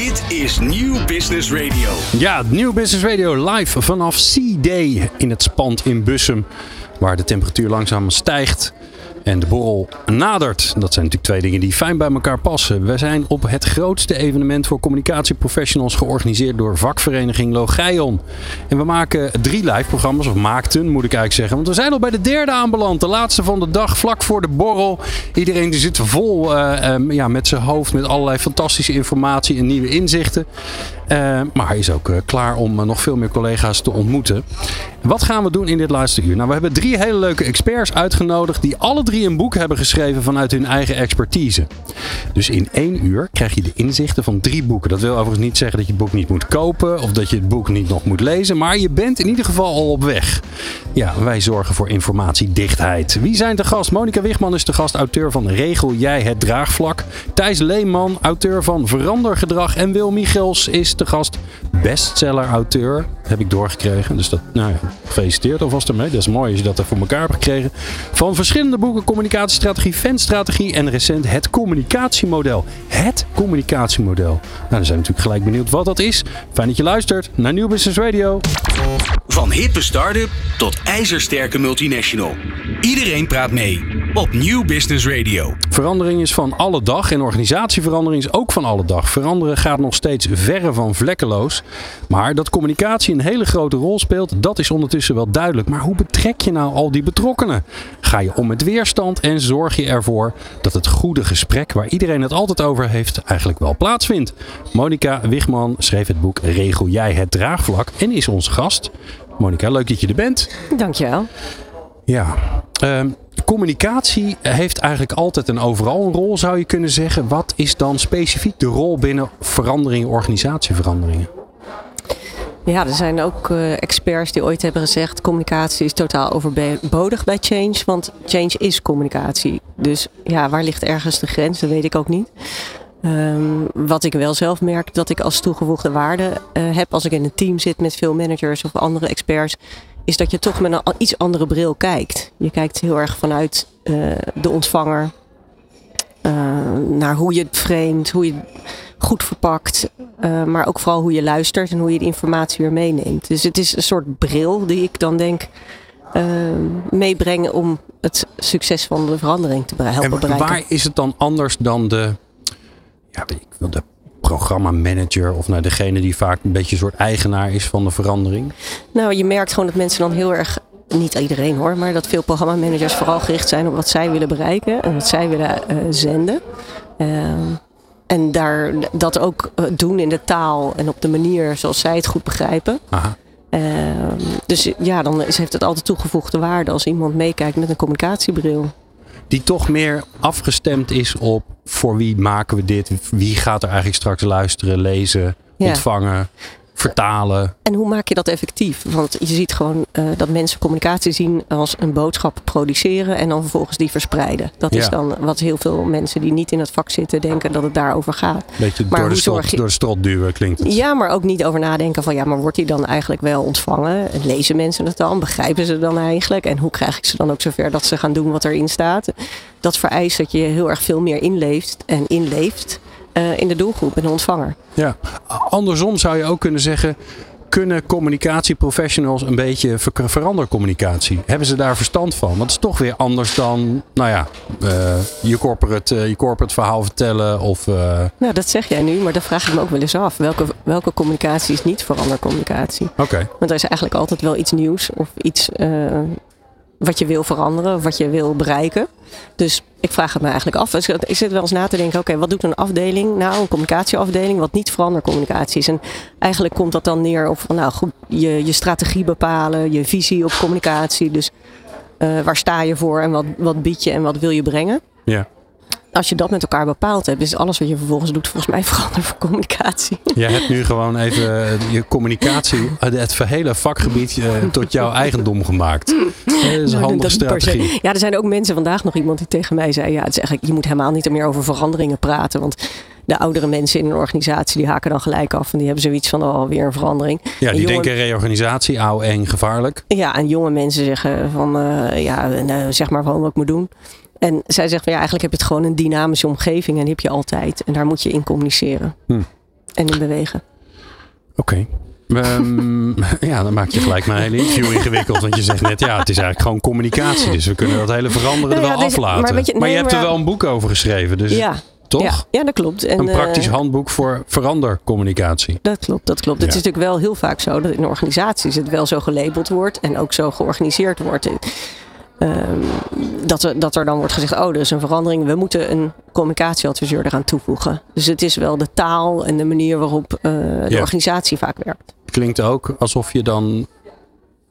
Dit is Nieuw Business Radio. Ja, Nieuw Business Radio live vanaf C-Day in het Spand in Bussum. Waar de temperatuur langzaam stijgt en de borrel nadert. Dat zijn natuurlijk twee dingen die fijn bij elkaar passen. We zijn op het grootste evenement voor communicatieprofessionals georganiseerd door vakvereniging Logeion. En we maken drie live programma's, of maakten moet ik eigenlijk zeggen. Want we zijn al bij de derde aanbeland. De laatste van de dag, vlak voor de borrel. Iedereen die zit vol uh, um, ja, met zijn hoofd met allerlei fantastische informatie en nieuwe inzichten. Uh, maar hij is ook uh, klaar om nog veel meer collega's te ontmoeten. Wat gaan we doen in dit laatste uur? Nou, we hebben drie hele leuke experts uitgenodigd die alle drie een boek hebben geschreven vanuit hun eigen expertise. Dus in één uur krijg je de inzichten van drie boeken. Dat wil overigens niet zeggen dat je het boek niet moet kopen of dat je het boek niet nog moet lezen, maar je bent in ieder geval al op weg. Ja, wij zorgen voor informatiedichtheid. Wie zijn de gast? Monika Wigman is de gast, auteur van Regel jij het draagvlak. Thijs Leeman, auteur van Verandergedrag. En Wil Michels is de gast, bestseller-auteur. Heb ik doorgekregen. Dus dat, nou ja, gefeliciteerd alvast ermee. Dat is mooi als je dat er voor elkaar hebt gekregen. Van verschillende boeken, communicatiestrategie, fanstrategie en recent het communicatiemodel. Het communicatiemodel. Nou, dan zijn we natuurlijk gelijk benieuwd wat dat is. Fijn dat je luistert naar Nieuw Business Radio. Van hippe start-up tot ijzersterke multinational. Iedereen praat mee op Nieuw Business Radio. Verandering is van alle dag en organisatieverandering is ook van alle dag. Veranderen gaat nog steeds verre van vlekkeloos. Maar dat communicatie een hele grote rol speelt, dat is ondertussen wel duidelijk. Maar hoe betrek je nou al die betrokkenen? Ga je om met weerstand en zorg je ervoor dat het goede gesprek waar iedereen het altijd over heeft eigenlijk wel plaatsvindt? Monika Wigman schreef het boek Regel jij het draagvlak en is onze gast. Monika, leuk dat je er bent. Dankjewel. Ja, uh, communicatie heeft eigenlijk altijd en overal een rol, zou je kunnen zeggen. Wat is dan specifiek de rol binnen veranderingen, organisatieveranderingen? Ja, er zijn ook uh, experts die ooit hebben gezegd: communicatie is totaal overbodig bij change, want change is communicatie. Dus ja, waar ligt ergens de grens? Dat weet ik ook niet. Um, wat ik wel zelf merk, dat ik als toegevoegde waarde uh, heb als ik in een team zit met veel managers of andere experts, is dat je toch met een iets andere bril kijkt. Je kijkt heel erg vanuit uh, de ontvanger uh, naar hoe je het framet, hoe je het goed verpakt, uh, maar ook vooral hoe je luistert en hoe je de informatie weer meeneemt. Dus het is een soort bril die ik dan denk meebrengen om het succes van de verandering te helpen en bereiken. Waar is het dan anders dan de, ja, ik wil de programmamanager of naar degene die vaak een beetje een soort eigenaar is van de verandering? Nou, je merkt gewoon dat mensen dan heel erg, niet iedereen hoor, maar dat veel programmamanagers vooral gericht zijn op wat zij willen bereiken en wat zij willen uh, zenden. Uh, en daar dat ook uh, doen in de taal en op de manier zoals zij het goed begrijpen. Aha. Uh, dus ja, dan is, heeft het altijd toegevoegde waarde als iemand meekijkt met een communicatiebril die toch meer afgestemd is op voor wie maken we dit? Wie gaat er eigenlijk straks luisteren, lezen, ja. ontvangen, vertalen? En hoe maak je dat effectief? Want je ziet gewoon uh, dat mensen communicatie zien als een boodschap produceren en dan vervolgens die verspreiden. Dat ja. is dan wat heel veel mensen die niet in het vak zitten denken dat het daarover gaat. Beetje maar door, de strot, je... door de strot duwen klinkt het. Ja, maar ook niet over nadenken van ja, maar wordt die dan eigenlijk wel ontvangen? Lezen mensen het dan? Begrijpen ze dan eigenlijk? En hoe krijg ik ze dan ook zover dat ze gaan doen wat erin staat? Dat vereist dat je heel erg veel meer inleeft en inleeft uh, in de doelgroep en de ontvanger. Ja, andersom zou je ook kunnen zeggen. Kunnen communicatieprofessionals een beetje ver verandercommunicatie? Hebben ze daar verstand van? Want het is toch weer anders dan, nou ja, uh, je, corporate, uh, je corporate verhaal vertellen of... Nou, dat zeg jij nu, maar dan vraag ik me ook wel eens af. Welke, welke communicatie is niet verandercommunicatie? Oké. Okay. Want er is eigenlijk altijd wel iets nieuws of iets wat je wil veranderen, wat je wil bereiken. Dus ik vraag het me eigenlijk af. Ik zit wel eens na te denken, oké, wat doet een afdeling? Nou, een communicatieafdeling, wat niet verandercommunicatie is. En eigenlijk komt dat dan neer op van, nou goed, je, je strategie bepalen, je visie op communicatie. Dus uh, waar sta je voor en wat, wat bied je en wat wil je brengen? Ja als je dat met elkaar bepaald hebt, is alles wat je vervolgens doet volgens mij veranderen voor communicatie. Jij hebt nu gewoon even je communicatie, het hele vakgebied uh, tot jouw eigendom gemaakt. Dat is een handige strategie. Ja, er zijn ook mensen vandaag nog iemand die tegen mij zei, ja, het is eigenlijk, je moet helemaal niet meer over veranderingen praten, want de oudere mensen in een organisatie die haken dan gelijk af en die hebben zoiets van oh, weer een verandering. Ja, die jonge... denken reorganisatie, oud, eng, gevaarlijk. Ja, en jonge mensen zeggen van uh, ja, nou, zeg maar gewoon wat ik moet doen. En zij zegt van ja, eigenlijk heb je het gewoon een dynamische omgeving en die heb je altijd. En daar moet je in communiceren. Hm. en in bewegen. Oké. Ehm, ja, dan maak je gelijk mijn hele interview ingewikkeld. Want je zegt net, ja, het is eigenlijk gewoon communicatie. Dus we kunnen dat hele veranderen er Nou ja, wel dus- aflaten. maar je- hebt er wel een boek over geschreven. Dus Ja, toch? ja, ja, dat klopt. En, Een praktisch eh, handboek voor verandercommunicatie. Dat klopt, dat klopt. Het Ja. is natuurlijk wel heel vaak zo dat in organisaties het wel zo gelabeld wordt en ook zo georganiseerd wordt. Ehm, dat, er, dat er dan wordt gezegd, oh, er is een verandering. We moeten een communicatieadviseur eraan toevoegen. Dus het is wel de taal en de manier waarop eh, de Ja. organisatie vaak werkt. Klinkt ook alsof je dan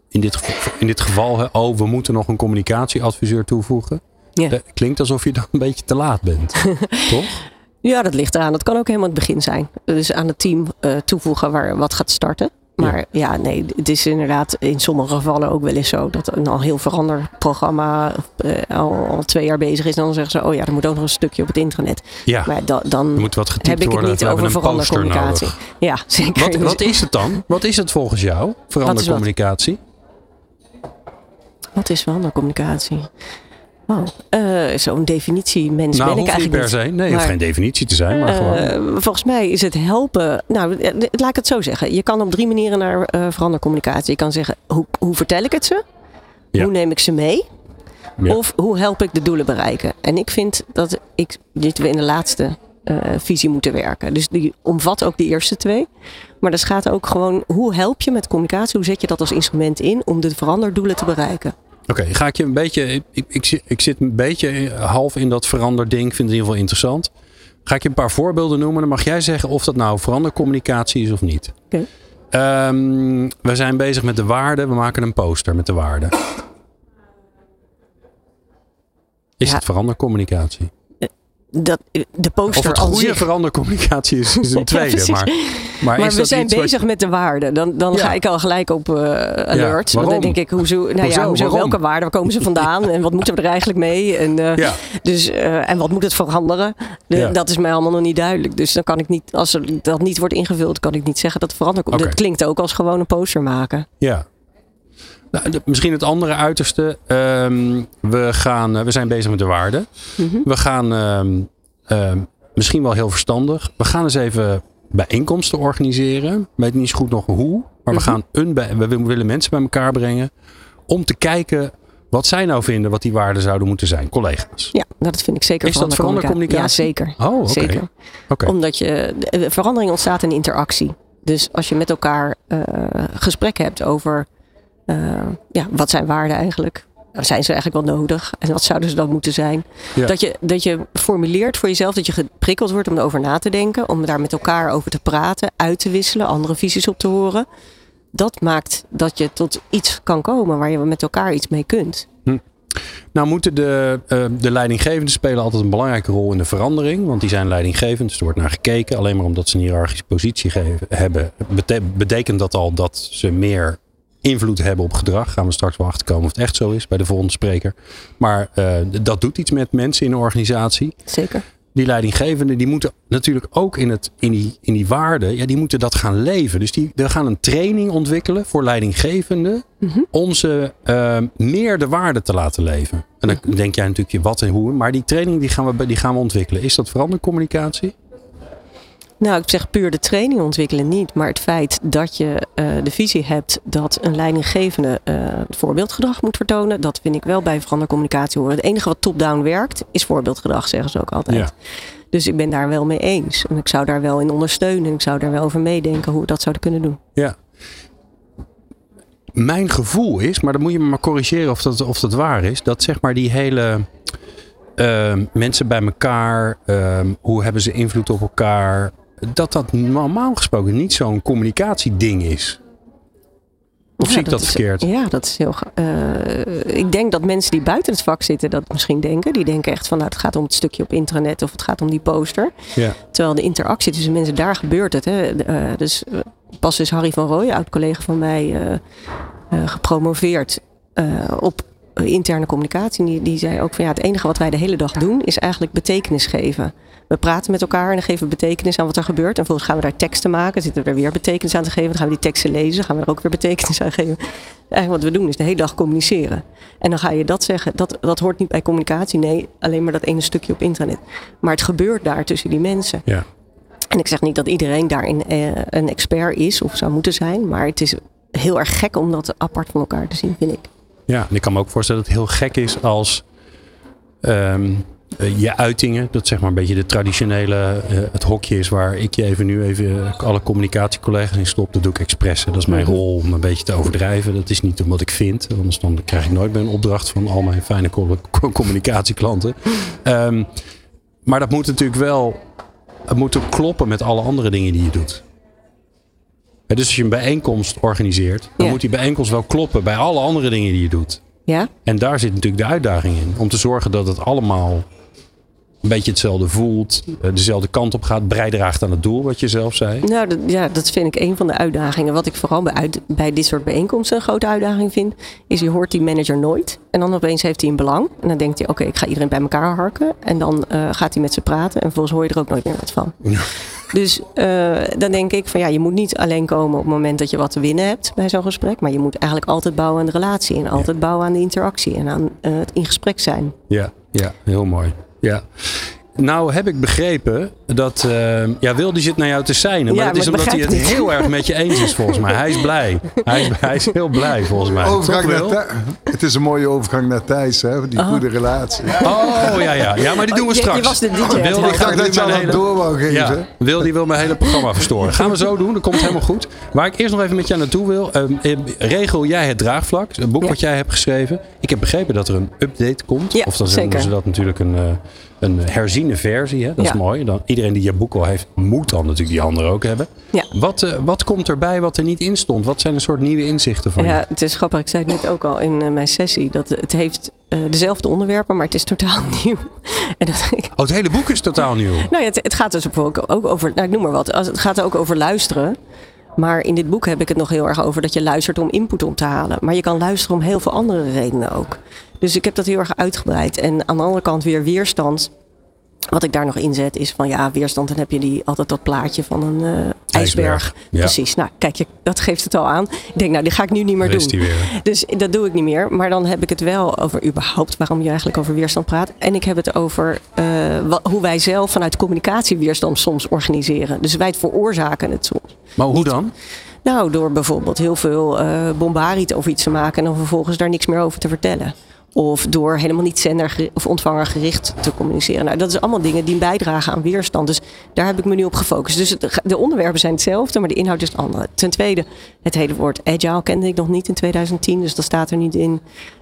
in dit, geval, in dit geval, hè, oh, we moeten nog een communicatieadviseur toevoegen. Ja. Eh, Klinkt alsof je dan een beetje te laat bent. Toch? Ja, dat ligt eraan. Dat kan ook helemaal het begin zijn. Dus aan het team eh, toevoegen waar wat gaat starten. Maar ja. nee, het is inderdaad in sommige gevallen ook wel eens zo dat een al heel verander programma eh, al, al twee jaar bezig is. En dan zeggen ze, oh ja, er moet ook nog een stukje op het intranet. Ja, Maar da- dan moet wat heb ik het niet over verandercommunicatie. nodig. Ja, zeker. Wat, wat is het dan? Wat is het volgens jou, verandercommunicatie? Wat is verandercommunicatie? Oh, eh, zo'n definitie mens Nou, ben ik hoeft niet eigenlijk per niet. se. Nee, hoeft geen definitie te zijn, maar gewoon. Eh, volgens mij is het helpen. Nou, eh, laat ik het zo zeggen. Je kan op drie manieren naar eh verandercommunicatie. Je kan zeggen, hoe, hoe vertel ik het ze? Ja. Hoe neem ik ze mee? Ja. Of hoe help ik de doelen bereiken? En ik vind dat, ik, dat we in de laatste visie moeten werken. Dus die omvat ook die eerste twee. Maar dat gaat ook gewoon, hoe help je met communicatie? Hoe zet je dat als instrument in om de veranderdoelen te bereiken? Oké, ga ik je een beetje. Ik, ik, ik, zit- een beetje half in dat veranderding. Ik vind het in ieder geval interessant. Ga ik je een paar voorbeelden noemen. Dan mag jij zeggen of dat nou verandercommunicatie is of niet. Oké. Ehm, we zijn bezig met de waarden. We maken een poster met de waarden. Is Ja. het verandercommunicatie? Dat, de poster Of het goede zich. verandercommunicatie is, is een tweede. maar, maar, we zijn bezig met de waarden. Dan, dan Ja. ga ik al gelijk op eh, alert. Want dan denk ik, hoezo, nou Hoezo? ja, hoezo, Waarom? welke waarden? Waar komen ze vandaan? en wat moeten we er eigenlijk mee? En, eh, Ja. dus, eh, en wat moet het veranderen? De-. Dat is mij allemaal nog niet duidelijk. Dus dan kan ik niet, als er, dat niet wordt ingevuld, kan ik niet zeggen dat het verandert. Oké. Dat klinkt ook als gewoon een poster maken. Ja. Nou, de- misschien het andere uiterste. Ehm, we, gaan, eh, we zijn bezig met de waarden. Mhm. We gaan ehm, ehm, misschien wel heel verstandig. We gaan eens even bijeenkomsten organiseren. Ik weet niet zo goed nog hoe. Maar we, Mhm. gaan een bij, we willen mensen bij elkaar brengen. Om te kijken wat zij nou vinden wat die waarden zouden moeten zijn. Collega's. Ja, nou, dat vind ik zeker Is dat verandercommunicatie? Ja, zeker. Oh, oké. Zeker. Oké. Omdat je, de verandering ontstaat in interactie. Dus als je met elkaar eh gesprekken hebt over ja, wat zijn waarden eigenlijk? Zijn ze eigenlijk wel nodig? En wat zouden ze dan moeten zijn? Ja. Dat, je, dat je formuleert voor jezelf, dat je geprikkeld wordt om erover na te denken, om daar met elkaar over te praten, uit te wisselen, andere visies op te horen. Dat maakt dat je tot iets kan komen waar je met elkaar iets mee kunt. Nou moeten de, eh, de leidinggevenden spelen altijd een belangrijke rol in de verandering. Want die zijn leidinggevend, dus er wordt naar gekeken. Alleen maar omdat ze een hiërarchische positie geven, hebben, bete- betekent dat al dat ze meer invloed hebben op gedrag. Gaan we straks wel achterkomen of het echt zo is bij de volgende spreker. Maar eh, dat doet iets met mensen in een organisatie. Zeker. Die leidinggevenden die moeten natuurlijk ook in, het, in, die, in die waarden, ja, die moeten dat gaan leven. Dus die, we gaan een training ontwikkelen voor leidinggevenden Mhm. om ze eh, meer de waarde te laten leven. En dan denk jij natuurlijk wat en hoe, maar die training die gaan we, die gaan we ontwikkelen. Is dat verandercommunicatie? Nou, ik zeg puur de training ontwikkelen niet. Maar het feit dat je eh, de visie hebt dat een leidinggevende eh, voorbeeldgedrag moet vertonen. Dat vind ik wel bij verandercommunicatie horen. Het enige wat top-down werkt is voorbeeldgedrag, zeggen ze ook altijd. Ja. Dus ik ben daar wel mee eens. En ik zou daar wel in ondersteunen. En ik zou daar wel over meedenken hoe we dat zouden kunnen doen. Ja. Mijn gevoel is, maar dan moet je me maar corrigeren of dat, of dat waar is, dat zeg maar die hele ehm, mensen bij elkaar, hoe hebben ze invloed op elkaar, dat dat normaal gesproken niet zo'n communicatieding is. Of Ja, zie ik dat, verkeerd? Ja, dat is heel. eh, ik denk dat mensen die buiten het vak zitten dat misschien denken. Die denken echt van nou, het gaat om het stukje op internet of het gaat om die poster. Ja. Terwijl de interactie tussen mensen, daar gebeurt het. Hè. Eh, dus eh, pas is Harry van Rooij, oud collega van mij, gepromoveerd op interne communicatie. Die, die zei ook van ja, het enige wat wij de hele dag doen is eigenlijk betekenis geven. We praten met elkaar en dan geven we betekenis aan wat er gebeurt. En vervolgens gaan we daar teksten maken, zitten we er weer betekenis aan te geven. Dan gaan we die teksten lezen, gaan we er ook weer betekenis aan geven. Eigenlijk wat we doen is de hele dag communiceren. En dan ga je dat zeggen, dat, dat hoort niet bij communicatie. Nee, alleen maar dat ene stukje op internet. Maar het gebeurt daar tussen die mensen. Ja. En ik zeg niet dat iedereen daarin eh, een expert is of zou moeten zijn. Maar het is heel erg gek om dat apart van elkaar te zien, vind ik. Ja, en ik kan me ook voorstellen dat het heel gek is als ehm, eh, je uitingen, dat zeg maar een beetje de traditionele, eh, het hokje is waar ik je even nu even alle communicatiecollega's in stop. Dat doe ik expres. Dat is mijn Mhm. rol om een beetje te overdrijven. Dat is niet omdat ik vind, anders dan krijg ik nooit meer een opdracht van al mijn fijne co- co- communicatieklanten. Ehm, maar dat moet natuurlijk wel, het moet ook kloppen met alle andere dingen die je doet. Dus als je een bijeenkomst organiseert, dan Ja. moet die bijeenkomst wel kloppen bij alle andere dingen die je doet. Ja? En daar zit natuurlijk de uitdaging in. Om te zorgen dat het allemaal een beetje hetzelfde voelt. eh, Dezelfde kant op gaat. Bijdraagt aan het doel, wat je zelf zei. Nou, dat, ja, dat vind ik een van de uitdagingen. Wat ik vooral bij, uit- bij dit soort bijeenkomsten een grote uitdaging vind, is je hoort die manager nooit. En dan opeens heeft hij een belang. En dan denkt hij, oké, ik ga iedereen bij elkaar harken. En dan eh, gaat hij met ze praten. En vervolgens hoor je er ook nooit meer wat van. Ja. Dus eh, dan denk ik van ja, je moet niet alleen komen op het moment dat je wat te winnen hebt bij zo'n gesprek. Maar je moet eigenlijk altijd bouwen aan de relatie. En altijd bouwen aan de interactie. En aan het in gesprek zijn. Ja, ja heel mooi. Ja. Nou heb ik begrepen dat... eh, ja, Wil die zit naar jou te zijn. Maar Ja, het is maar omdat hij het niet. heel erg met je eens is volgens mij. Hij is blij. Hij is, hij is heel blij volgens mij. Overgang Toch, naar het is een mooie overgang naar Thijs, hè? Die goede relatie. Oh ja, ja. Ja, maar die doen we Oh, je- je straks. was de DJ die houden. Ik gaat dacht dat je al hele- door wou geven. Ja, wil die wil mijn hele programma verstoren. Gaan we zo doen, dat komt helemaal goed. Waar ik eerst nog even met jou naartoe wil. ehm, eh, regel jij het draagvlak, het boek Ja. wat jij hebt geschreven. Ik heb begrepen dat er een update komt. Ja, of dan noemen zeker. ze dat natuurlijk een, eh, een herziene versie. Hè? Dat is Ja. mooi. Dan, iedereen die je boek al heeft, moet dan natuurlijk die andere ook hebben. Ja. Wat, eh, wat komt erbij wat er niet in stond? Wat zijn een soort nieuwe inzichten van je? Ja, het is grappig. Ik zei het net ook al in eh, mijn sessie. Dat het heeft eh, dezelfde onderwerpen, maar het is totaal nieuw. En dat Oh, het hele boek is totaal nieuw. nou ja, het, het gaat dus ook, ook over, nou, ik noem maar wat. Het gaat ook over luisteren. Maar in dit boek heb ik het nog heel erg over dat je luistert om input op te halen. Maar je kan luisteren om heel veel andere redenen ook. Dus ik heb dat heel erg uitgebreid. En aan de andere kant weer weerstand. Wat ik daar nog inzet is van ja, weerstand. Dan heb je die, altijd dat plaatje van een eh, ijsberg. ja. Precies. Nou, kijk, je, dat geeft het al aan. Ik denk, nou, die ga ik nu niet meer doen. die weer. Dus dat doe ik niet meer. Maar dan heb ik het wel over überhaupt waarom je eigenlijk over weerstand praat. En ik heb het over eh, hoe wij zelf vanuit communicatie weerstand soms organiseren. Dus wij veroorzaken het soms. Maar hoe dan? Nou, door bijvoorbeeld heel veel eh bombariet over iets te maken en dan vervolgens daar niks meer over te vertellen. Of door helemaal niet zender of ontvanger gericht te communiceren. Nou, dat is allemaal dingen die bijdragen aan weerstand. Dus daar heb ik me nu op gefocust. Dus het- de onderwerpen zijn hetzelfde, maar de inhoud is het andere. Ten tweede, het hele woord agile kende ik nog niet in 2010, dus dat staat er niet in.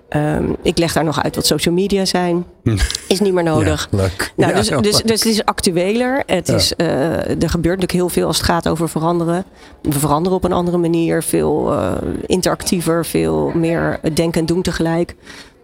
Ehm, ik leg daar nog uit wat social media zijn. Is niet meer nodig. Ja, leuk. Nou, Ja, dus, dus, leuk. dus het is actueler. Het is, eh, er gebeurt natuurlijk heel veel als het gaat over veranderen. We veranderen op een andere manier. Veel eh, interactiever, veel meer denken en doen tegelijk.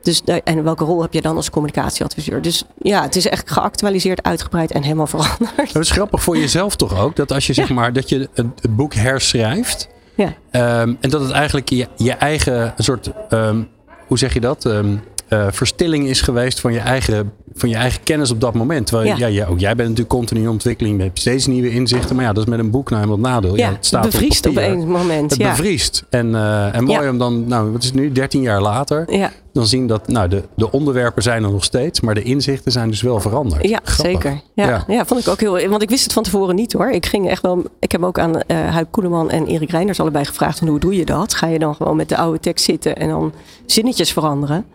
Dus, daar- en welke rol heb je dan als communicatieadviseur? Dus ja, het is echt geactualiseerd, uitgebreid en helemaal veranderd. Dat is grappig voor jezelf toch ook? Dat als je zeg maar dat je het, het boek herschrijft. Ja. ehm, en dat het eigenlijk je, je eigen soort, ehm, hoe zeg je dat? Ehm, eh, verstilling is geweest van je, eigen, van je eigen kennis op dat moment. Terwijl ja. Ja. ja, ook jij bent natuurlijk continu in ontwikkeling. Je hebt steeds nieuwe inzichten. Maar ja, dat is met een boek nou helemaal het nadeel. Ja, het staat bevriest op, een moment. Het bevriest. En, eh, en mooi om dan, nou wat is het nu, 13 jaar later. Dan zien dat nou, de, de onderwerpen zijn er nog steeds. Maar de inzichten zijn dus wel veranderd. ja Grappig. zeker. Ja, Ja. ja. vond ik ook heel. Want ik wist het van tevoren niet hoor. Ik ging echt wel. Ik heb ook aan eh Huip Koeleman en Erik Reinders allebei gevraagd: van, hoe doe je dat? Ga je dan gewoon met de oude tekst zitten en dan zinnetjes veranderen?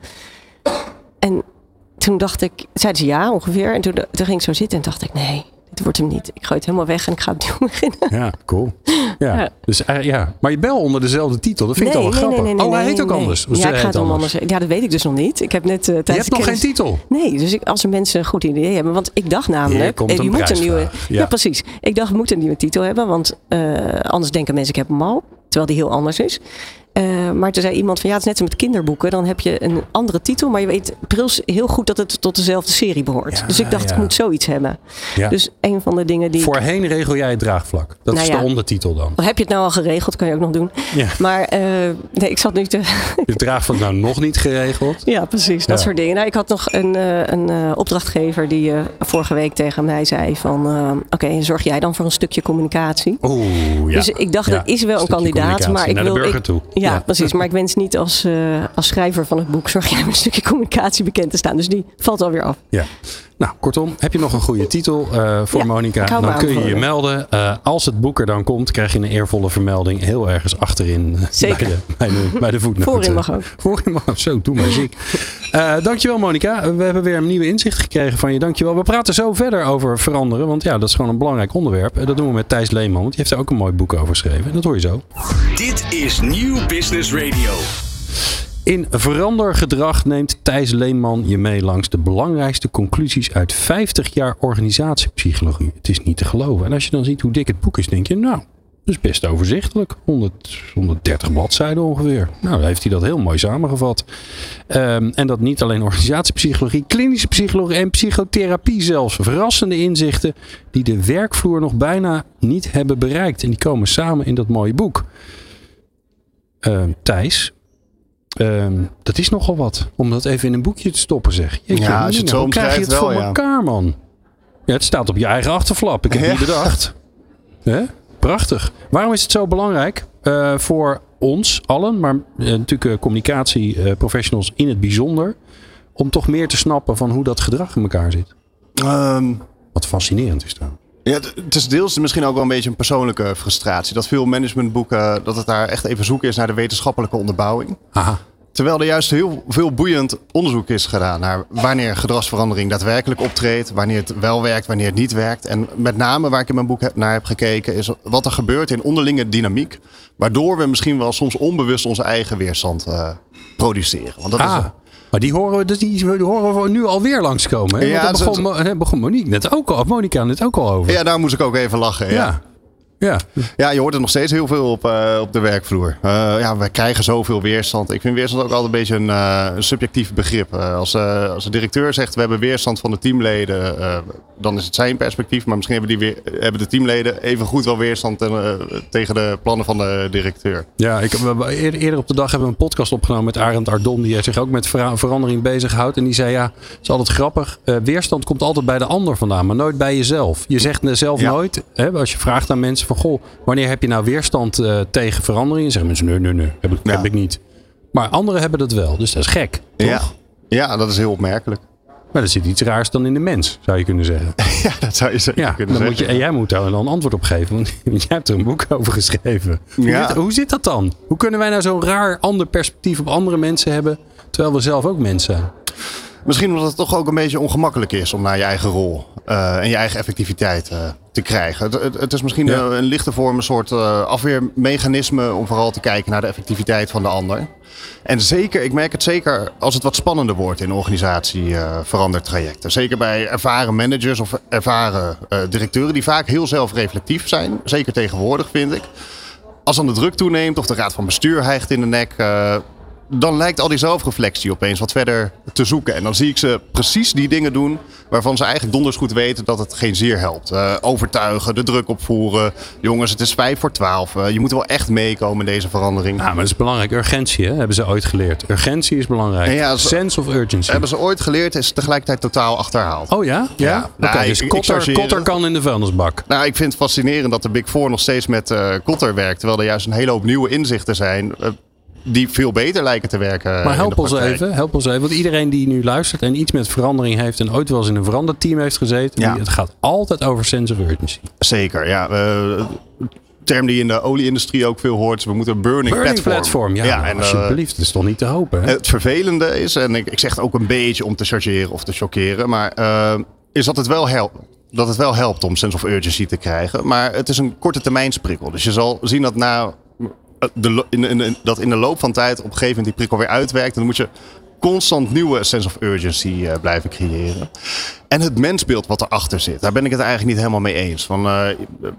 En toen dacht ik, zeiden ze ja ongeveer. En toen, toen ging ik zo zitten en dacht ik: nee, wordt hem niet. Ik gooi het helemaal weg en ik ga opnieuw beginnen. Ja, cool. Ja, Ja. Dus, eh, ja. Maar je wel onder dezelfde titel. Dat vind ik nee, wel nee, grappig. nee, oh, hij heet ook anders. Ja, ik ga het om anders. Ja, dat weet ik dus nog niet. Ik heb net uh, Je hebt nog geen titel. Nee, dus ik, als er mensen een goed idee hebben. Want ik dacht namelijk. Hier komt eh, je moet een nieuwe. Ja. Ja. precies. Ik dacht, we moeten een nieuwe titel hebben. Want eh, anders denken mensen, ik heb hem al. Terwijl die heel anders is. Eh, maar toen zei iemand van ja, het is net als met kinderboeken. Dan heb je een andere titel. Maar je weet prils heel goed dat het tot dezelfde serie behoort. Ja, dus ik dacht, ja. ik moet zoiets hebben. Ja. Dus een van de dingen die. ik- Voorheen regel jij het draagvlak. Dat Nou is de ondertitel dan. heb je het nou al geregeld? Kan je ook nog doen. Maar eh, nee, ik zat nu te, Je draagvlak nou nog niet geregeld. Ja, precies. Dat soort dingen. Nou, ik had nog een, eh, een opdrachtgever die vorige week tegen mij zei van... Oké, zorg jij dan voor een stukje communicatie? Oeh, ja. Dus ik dacht, dat is wel een kandidaat. Maar ik naar wil, de burger ik, toe. Ja, Ja, precies. Maar ik wens niet als, uh, als schrijver van het boek zorg jij met een stukje communicatie bekend te staan. Dus die valt alweer af. Ja. Nou, kortom, heb je nog een goede titel uh, voor ja, Monica? Dan kun je je melden. Uh, als het boek er dan komt, krijg je een eervolle vermelding heel ergens achterin Zeker. Bij, de, bij, de, bij de voetnoten. Voorin mag ook. Voorin mag ook. Zo, doe maar ziek. Uh, dankjewel Monica. We hebben weer een nieuwe inzicht gekregen van je. Dankjewel. We praten zo verder over veranderen. Want ja, dat is gewoon een belangrijk onderwerp. Dat doen we met Thijs Leeman. Want die heeft er ook een mooi boek over geschreven. Dat hoor je zo. Dit is Nieuw Business Radio. In Verandergedrag neemt Thijs Leeman je mee langs de belangrijkste conclusies uit 50 jaar organisatiepsychologie. Het is niet te geloven. En als je dan ziet hoe dik het boek is, denk je, nou, dat is best overzichtelijk. 100, 130 bladzijden ongeveer. Nou, heeft hij dat heel mooi samengevat. Um, en dat niet alleen organisatiepsychologie, klinische psychologie en psychotherapie zelfs. Verrassende inzichten die de werkvloer nog bijna niet hebben bereikt. En die komen samen in dat mooie boek. Uh, Thijs, Um, dat is nogal wat. Om dat even in een boekje te stoppen, zeg. Jeetje, ja, als je het zo Hoe krijg je het wel, voor ja. elkaar, man? Ja, het staat op je eigen achterflap. Ik heb het Ja. niet bedacht. Hè? Prachtig. Waarom is het zo belangrijk eh, voor ons allen, maar eh, natuurlijk eh, communicatieprofessionals in het bijzonder, om toch meer te snappen van hoe dat gedrag in elkaar zit? Ehm, Wat fascinerend is dan. Ja, het- is deels misschien ook wel een beetje een persoonlijke frustratie. Dat veel managementboeken, dat het daar echt even zoeken is naar de wetenschappelijke onderbouwing. Aha. Terwijl er juist heel veel boeiend onderzoek is gedaan naar wanneer gedragsverandering daadwerkelijk optreedt, wanneer het wel werkt, wanneer het niet werkt. En met name waar ik in mijn boek naar heb gekeken is wat er gebeurt in onderlinge dynamiek, waardoor we misschien wel soms onbewust onze eigen weerstand eh, produceren. Want dat is, Ah, maar die horen, we, dus die, die horen we nu alweer langskomen. Hè? Ja, daar dat is begon, hè, begon Monique net ook al, of Monica net ook al over. ja, daar moest ik ook even lachen. Ja. ja. Ja. Ja, je hoort het nog steeds heel veel op, eh, op de werkvloer. Eh, ja, wij krijgen zoveel weerstand. Ik vind weerstand ook altijd een beetje een, een subjectief begrip. Als, als de directeur zegt we hebben weerstand van de teamleden, dan is het zijn perspectief. Maar misschien hebben, die weer, hebben de teamleden even goed wel weerstand ten, tegen de plannen van de directeur. Ja, ik, we- we- eerder, op de dag hebben we een podcast opgenomen met Arend Ardon. Die zich ook met vera- verandering bezighoudt. En die zei ja, het is altijd grappig. weerstand komt altijd bij de ander vandaan, maar nooit bij jezelf. Je zegt zelf Ja. nooit, hè, als je vraagt aan mensen van goh, wanneer heb je nou weerstand eh, tegen verandering? Zeggen mensen nee, nee, nee, heb ik, Ja. heb ik niet. Maar anderen hebben dat wel, dus dat is gek. Toch? Ja. ja, dat is heel opmerkelijk. Maar er zit iets raars dan in de mens, zou je kunnen zeggen. Ja, dat zou je zeker Ja, kunnen dan moet je, zeggen. en jij moet daar dan antwoord op geven, want jij hebt er een boek over geschreven. Hoe, Ja. zit, hoe zit dat dan? Hoe kunnen wij nou zo'n raar ander perspectief op andere mensen hebben, terwijl we zelf ook mensen zijn? Misschien omdat het toch ook een beetje ongemakkelijk is om naar je eigen rol eh, en je eigen effectiviteit eh, te krijgen. Het, het, het is misschien Ja. een lichte vorm, een soort eh, afweermechanisme om vooral te kijken naar de effectiviteit van de ander. En zeker, ik merk het zeker als het wat spannender wordt in organisatie eh verandertrajecten. Zeker bij ervaren managers of ervaren directeuren die vaak heel zelfreflectief zijn. Zeker tegenwoordig vind ik. Als dan de druk toeneemt of de raad van bestuur hijgt in de nek, dan lijkt al die zelfreflectie opeens wat verder te zoeken. En dan zie ik ze precies die dingen doen waarvan ze eigenlijk donders goed weten dat het geen zeer helpt. Eh, overtuigen, de druk opvoeren. Jongens, het is vijf voor twaalf. Eh, je moet wel echt meekomen in deze verandering. Ja, maar dat is belangrijk. Urgentie, hè? hebben ze ooit geleerd. Urgentie is belangrijk. Ja, Sense of urgency. Hebben ze ooit geleerd, is tegelijkertijd totaal achterhaald. Oh ja? Ja? Ja. Oké, Nou, dus ik- Kotter, Kotter kan in de vuilnisbak. Nou, ik vind het fascinerend dat de Big Four nog steeds met eh Kotter werkt. Terwijl er juist een hele hoop nieuwe inzichten zijn. Eh, die veel beter lijken te werken. Maar help ons even, help ons even. Want iedereen die nu luistert en iets met verandering heeft en ooit wel eens in een veranderteam heeft gezeten, Ja. die, het gaat altijd over sense of urgency. Zeker, ja. eh, term die in de olieindustrie ook veel hoort. We moeten een burning, Burning platform. platform, ja, nou, en, eh, alsjeblieft. Dat is toch niet te hopen, hè? het vervelende is, en ik, ik zeg het ook een beetje om te chargeren of te chockeren, maar eh, is dat het wel helpt. Dat het wel helpt om sense of urgency te krijgen. Maar het is een korte termijn prikkel. Dus je zal zien dat na eh, in, in- in- dat in de loop van tijd op een gegeven moment die prikkel weer uitwerkt. En dan moet je constant nieuwe sense of urgency eh, blijven creëren. En het mensbeeld wat erachter zit, daar ben ik het eigenlijk niet helemaal mee eens. Van, eh,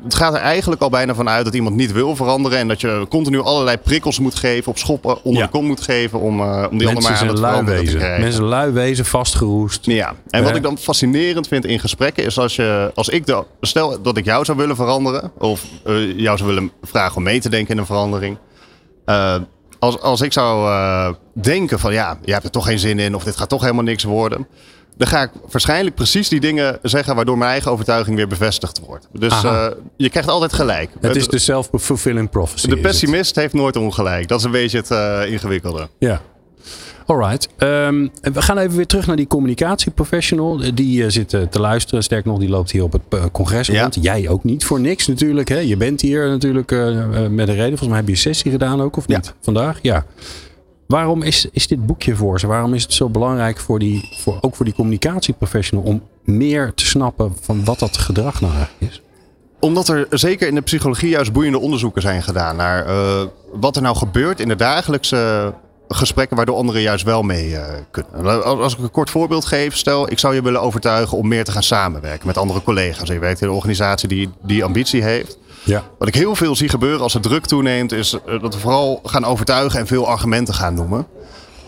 het gaat er eigenlijk al bijna van uit dat iemand niet wil veranderen. En dat je continu allerlei prikkels moet geven, op schoppen onder Ja. de kom moet geven. Om, eh, om die ander Mensen maar aan het veranderen te krijgen. Mensen lui wezen, vastgeroest. Ja, en wat Eh. ik dan fascinerend vind in gesprekken is als, je, als ik de, stel dat ik jou zou willen veranderen, of eh, jou zou willen vragen om mee te denken in een verandering. Als, als ik zou eh, denken van ja, je hebt er toch geen zin in, of dit gaat toch helemaal niks worden. dan ga ik waarschijnlijk precies die dingen zeggen waardoor mijn eigen overtuiging weer bevestigd wordt. Dus eh, je krijgt altijd gelijk. Het is de self-fulfilling prophecy. de pessimist heeft nooit ongelijk. Dat is een beetje het eh, ingewikkelde. Ja. Alright. Ehm, we gaan even weer terug naar die communicatieprofessional. Die eh, zit eh, te luisteren. Sterker nog, die loopt hier op het eh, congres Ja. rond. Jij ook niet voor niks natuurlijk. Hè? Je bent hier natuurlijk eh, eh, met een reden. Volgens mij heb je een sessie gedaan ook, of Ja. niet? Vandaag? Ja. Waarom is, is dit boekje voor ze? Waarom is het zo belangrijk voor die, voor, ook voor die communicatieprofessional om meer te snappen van wat dat gedrag nou eigenlijk is? Omdat er zeker in de psychologie juist boeiende onderzoeken zijn gedaan naar eh, wat er nou gebeurt in de dagelijkse gesprekken waardoor anderen juist wel mee eh, kunnen. Als ik een kort voorbeeld geef, stel ik zou je willen overtuigen om meer te gaan samenwerken met andere collega's. Je werkt in een organisatie die die ambitie heeft. Ja. Wat ik heel veel zie gebeuren als de druk toeneemt, is eh, dat we vooral gaan overtuigen en veel argumenten gaan noemen.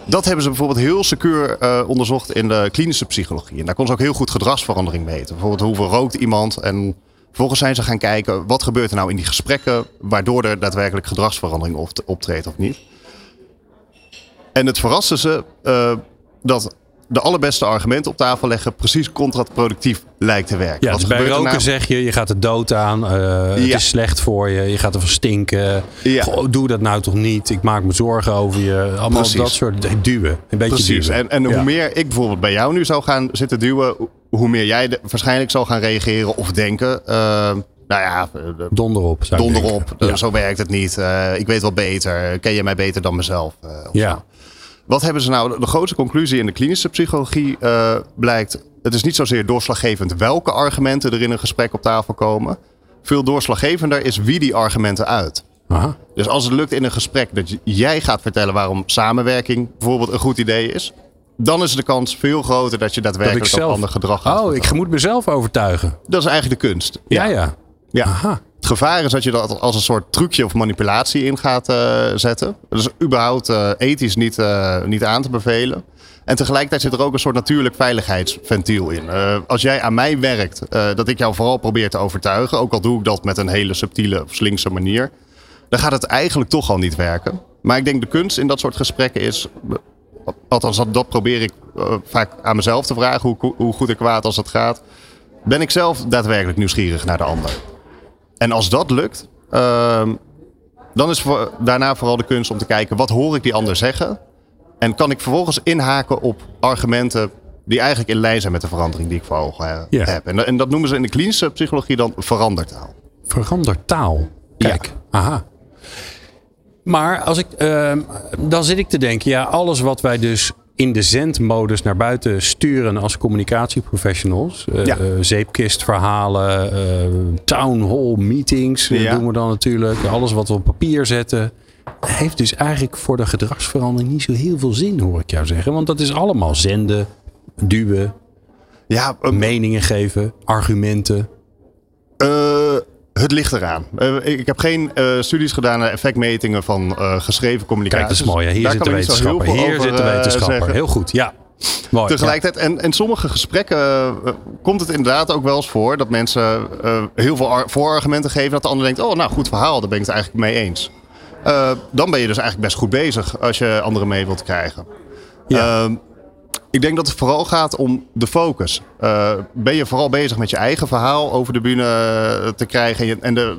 Dat hebben ze bijvoorbeeld heel secuur eh, onderzocht in de klinische psychologie. En daar kon ze ook heel goed gedragsverandering meten. Bijvoorbeeld hoeveel rookt iemand. En vervolgens zijn ze gaan kijken wat gebeurt er nou in die gesprekken. Waardoor er daadwerkelijk gedragsverandering opt- optreedt of niet. En het verraste ze eh, dat de allerbeste argumenten op tafel leggen precies contraproductief lijkt te werken. Ja, dus bij er roken nou? zeg je, je gaat er dood aan. eh, Het is slecht voor je. Je gaat ervan stinken. Ja. Goh, doe dat nou toch niet. Ik maak me zorgen over je. Allemaal Precies. dat soort duwen. Een beetje Precies. duwen. En, en Ja. hoe meer ik bijvoorbeeld bij jou nu zou gaan zitten duwen, hoe meer jij de- waarschijnlijk zal gaan reageren of denken. eh, nou ja, Donder op. donder op. Ja. Zo werkt het niet. Ik weet wel beter. Ken je mij beter dan mezelf? of Ja. zo. Wat hebben ze nou? De grootste conclusie in de klinische psychologie eh, blijkt. Het is niet zozeer doorslaggevend welke argumenten er in een gesprek op tafel komen. Veel doorslaggevender is wie die argumenten uit. Aha. Dus als het lukt in een gesprek dat jij gaat vertellen waarom samenwerking bijvoorbeeld een goed idee is, dan is de kans veel groter dat je Dat daadwerkelijk ik zelf. op ander gedrag gaat. Oh, ik moet mezelf overtuigen. Dat is eigenlijk de kunst. Ja, ja. Ja. Aha. Het gevaar is dat je dat als een soort trucje of manipulatie in gaat eh, zetten. Dat is überhaupt eh, ethisch niet, eh, niet aan te bevelen. En tegelijkertijd zit er ook een soort natuurlijk veiligheidsventiel in. Als jij aan mij werkt, dat ik jou vooral probeer te overtuigen, ook al doe ik dat met een hele subtiele of slinkse manier, dan gaat het eigenlijk toch al niet werken. Maar ik denk de kunst in dat soort gesprekken is, althans dat, dat probeer ik vaak aan mezelf te vragen, hoe, hoe goed en kwaad als het gaat. Ben ik zelf daadwerkelijk nieuwsgierig naar de ander? En als dat lukt, ehm, dan is voor, daarna vooral de kunst om te kijken wat hoor ik die ander zeggen. En kan ik vervolgens inhaken op argumenten die eigenlijk in lijn zijn met de verandering die ik voor ogen heb. En, en dat noemen ze in de klinische psychologie dan verandertaal. Verander taal. Kijk. Aha. Maar als ik, ehm, dan zit ik te denken, ja, alles wat wij dus in de zendmodus naar buiten sturen als communicatieprofessionals. eh, Ja. eh, zeepkistverhalen, eh, town hall meetings Ja. doen we dan natuurlijk. Alles wat we op papier zetten. Heeft dus eigenlijk voor de gedragsverandering niet zo heel veel zin, hoor ik jou zeggen. Want dat is allemaal zenden, duwen, Ja, meningen geven, argumenten. Het ligt eraan. Eh, ik, heb geen eh, studies gedaan naar effectmetingen van eh, geschreven communicatie. Kijk, dat is mooi. Hè? Hier Daar zit de wetenschapper. Hier over, zit de wetenschapper. zeggen. Heel goed, ja. Mooi. Tegelijkertijd, en in sommige gesprekken komt het inderdaad ook wel eens voor dat mensen heel veel ar- voorargumenten geven. Dat de ander denkt, oh nou goed verhaal, daar ben ik het eigenlijk mee eens. Dan ben je dus eigenlijk best goed bezig als je anderen mee wilt krijgen. Ja. Ehm, ik denk dat het vooral gaat om de focus. Eh, ben je vooral bezig met je eigen verhaal over de bühne eh, te krijgen en, je, en de,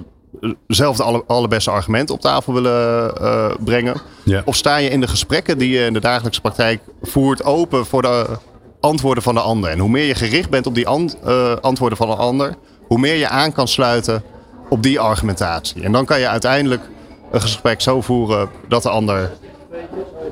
zelf de alle, allerbeste argumenten op tafel willen eh, brengen? Ja. Of sta je in de gesprekken die je in de dagelijkse praktijk voert open voor de antwoorden van de ander? En hoe meer je gericht bent op die ant- eh, antwoorden van de ander, hoe meer je aan kan sluiten op die argumentatie. En dan kan je uiteindelijk een gesprek zo voeren dat de ander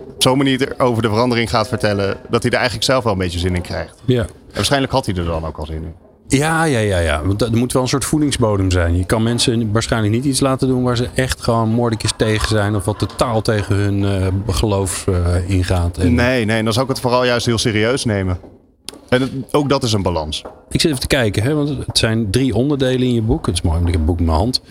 op zo'n manier over de verandering gaat vertellen, dat hij er eigenlijk zelf wel een beetje zin in krijgt. Ja. En waarschijnlijk had hij er dan ook al zin in. Ja, ja, ja, ja. Want er moet wel een soort voedingsbodem zijn. Je kan mensen waarschijnlijk niet iets laten doen waar ze echt gewoon moordekjes tegen zijn. Of wat totaal tegen hun eh, geloof eh, ingaat. En Nee, nee, dan zou ik het vooral juist heel serieus nemen. En het- ook dat is een balans. Ik zit even te kijken, hè, want het zijn drie onderdelen in je boek. Het is mooi, want ik heb het boek in mijn hand.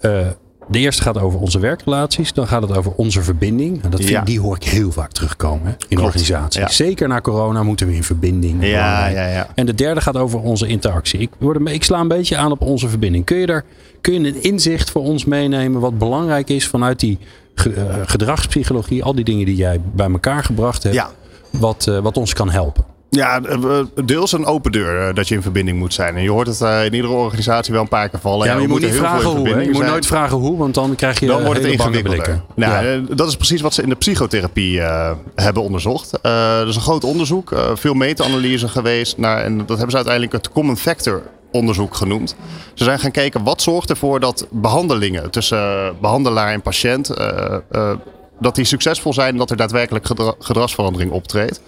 Eh, de eerste gaat over onze werkrelaties. Dan gaat het over onze verbinding. En dat vind, Ja. Die hoor ik heel vaak terugkomen hè, in organisaties. ja. Zeker na corona moeten we in verbinding. Ja, ja, ja. En de derde gaat over onze interactie. Ik, word ik sla een beetje aan op onze verbinding. Kun je, er, kun je een inzicht voor ons meenemen wat belangrijk is vanuit die eh, gedragspsychologie, al die dingen die jij bij elkaar gebracht hebt, Ja. wat, eh, wat ons kan helpen? Ja, eh, deels een open deur eh, dat je in verbinding moet zijn. En je hoort het eh, in iedere organisatie wel een paar keer vallen. Ja, maar je moet niet vragen hoe. Je moet zijn. nooit vragen hoe, want dan krijg je Dan wordt het ingewikkelder. blikken. Nou, Ja. Dat is precies wat ze in de psychotherapie hebben onderzocht. Eh dat is een groot onderzoek, veel meta-analyse geweest. Naar, en dat hebben ze uiteindelijk het common factor onderzoek genoemd. Ze zijn gaan kijken wat zorgt ervoor dat behandelingen tussen eh, behandelaar en patiënt... dat die succesvol zijn en dat er daadwerkelijk gedra- gedragsverandering optreedt.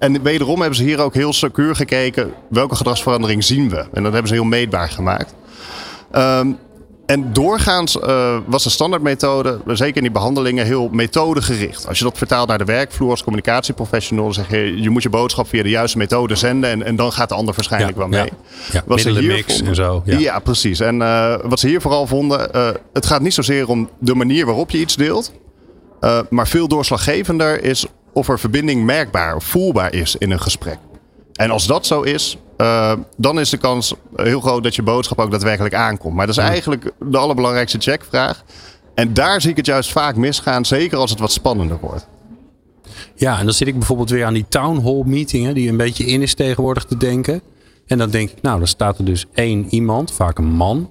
En wederom hebben ze hier ook heel secuur gekeken welke gedragsverandering zien we. En dat hebben ze heel meetbaar gemaakt. Ehm, en doorgaans eh, was de standaardmethode, zeker in die behandelingen, heel methodegericht. Als je dat vertaalt naar de werkvloer als communicatieprofessional, dan zeg je, je moet je boodschap via de juiste methode zenden en, en dan gaat de ander waarschijnlijk Ja, wel mee. ja. Ja, ze hier vonden- en zo, ja. Ja, precies. En eh, wat ze hier vooral vonden, eh, het gaat niet zozeer om de manier waarop je iets deelt, maar veel doorslaggevender is of er verbinding merkbaar of voelbaar is in een gesprek. En als dat zo is, eh, dan is de kans heel groot dat je boodschap ook daadwerkelijk aankomt. Maar dat is eigenlijk de allerbelangrijkste checkvraag. En daar zie ik het juist vaak misgaan, zeker als het wat spannender wordt. Ja, en dan zit ik bijvoorbeeld weer aan die town hall meetingen, die een beetje in is tegenwoordig te denken. En dan denk ik, nou, dan staat er dus één iemand, vaak een man,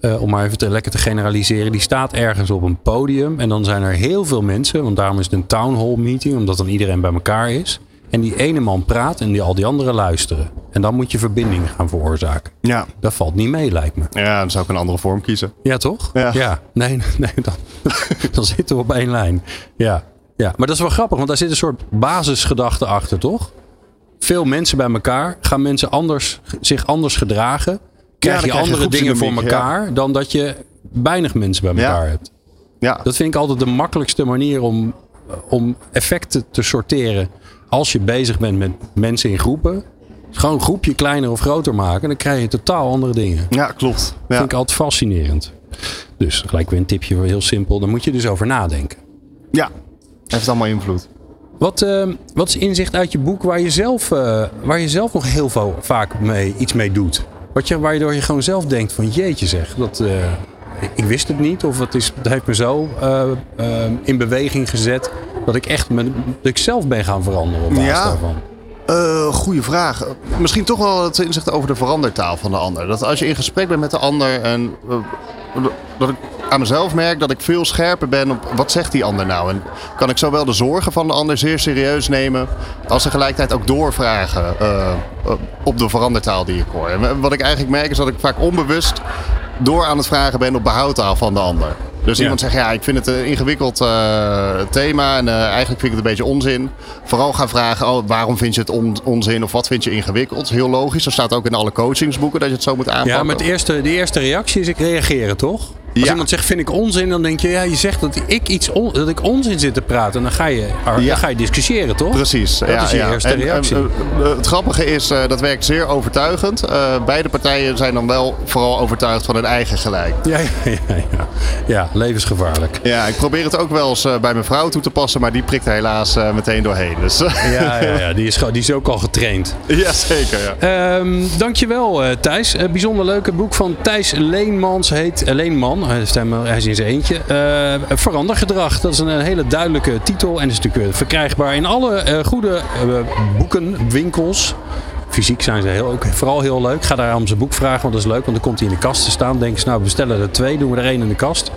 eh, om maar even te, lekker te generaliseren. Die staat ergens op een podium en dan zijn er heel veel mensen, want daarom is het een town hall meeting, omdat dan iedereen bij elkaar is. En die ene man praat en die, al die anderen luisteren. En dan moet je verbinding gaan veroorzaken. Ja. Dat valt niet mee, lijkt me. Ja, dan zou ik een andere vorm kiezen. Ja, toch? Ja. Nee, nee dan, dan zitten we op één lijn. Ja. ja. Maar dat is wel grappig, want daar zit een soort basisgedachte achter, toch? Veel mensen bij elkaar. Gaan mensen anders, zich anders gedragen? Krijg je krijg je andere dingen voor elkaar dan dat je weinig mensen bij elkaar hebt? Ja, Dat vind ik altijd de makkelijkste manier om, om effecten te sorteren. Als je bezig bent met mensen in groepen. Gewoon een groepje kleiner of groter maken. Dan krijg je totaal andere dingen. ja klopt. Ja. Vind ik altijd fascinerend. Dus gelijk weer een tipje, heel simpel. Daar moet je dus over nadenken. ja, heeft allemaal invloed. Wat, eh, wat is inzicht uit je boek waar je zelf, eh, waar je zelf nog heel veel, vaak mee, iets mee doet? Wat je, waardoor je gewoon zelf denkt van jeetje zeg, dat, eh, ik- ik wist het niet. Of het, is, het heeft me zo eh, eh, in beweging gezet dat ik echt me, dat ik zelf ben gaan veranderen op basis Ja. daarvan. Eh goeie vraag. Misschien toch wel het inzicht over de verandertaal van de ander. Dat als je in gesprek bent met de ander en dat ik aan mezelf merk dat ik veel scherper ben op wat zegt die ander nou. En kan ik zowel de zorgen van de ander zeer serieus nemen als tegelijkertijd ook doorvragen eh, eh, op de verandertaal die ik hoor. En wat ik eigenlijk merk is dat ik vaak onbewust door aan het vragen ben op behoudtaal van de ander. Dus Ja. iemand zegt, ja, ik vind het een ingewikkeld eh, thema en eigenlijk vind ik het een beetje onzin. Vooral gaan vragen, oh, waarom vind je het on- onzin of wat vind je ingewikkeld? Heel logisch, dat staat ook in alle coachingsboeken dat je het zo moet aanpakken. Ja, maar het eerste, de eerste reactie is ik reageren toch? Als Ja. iemand zegt vind ik onzin, dan denk je ja, je zegt dat ik iets on- dat ik onzin zit te praten. Dan ga je, dan ga je discussiëren toch? Precies. Dat ja, is je ja. eerste En, reactie. eh, eh, het grappige is, eh, dat werkt zeer overtuigend. Beide partijen zijn dan wel vooral overtuigd van hun eigen gelijk. Ja, ja, ja, ja. levensgevaarlijk. Ja, ik probeer het ook wel eens bij mijn vrouw toe te passen, maar die prikt er helaas meteen doorheen. Dus Ja, ja, ja die, is, die is ook al getraind. ja, zeker. Ja. Ehm, dankjewel Thijs. Een bijzonder leuke boek van Thijs Leenmans heet eh, Hij, is in zijn eentje. Eh, Verandergedrag. Dat is een, hele duidelijke titel. En is natuurlijk eh, verkrijgbaar in alle eh, goede eh, boeken, winkels. Fysiek zijn ze heel, ook vooral heel leuk. Ga daar om zijn boek vragen, want dat is leuk. Want dan komt hij in de kast te staan. Denken ze, nou, we bestellen er twee. Doen we er één in de kast.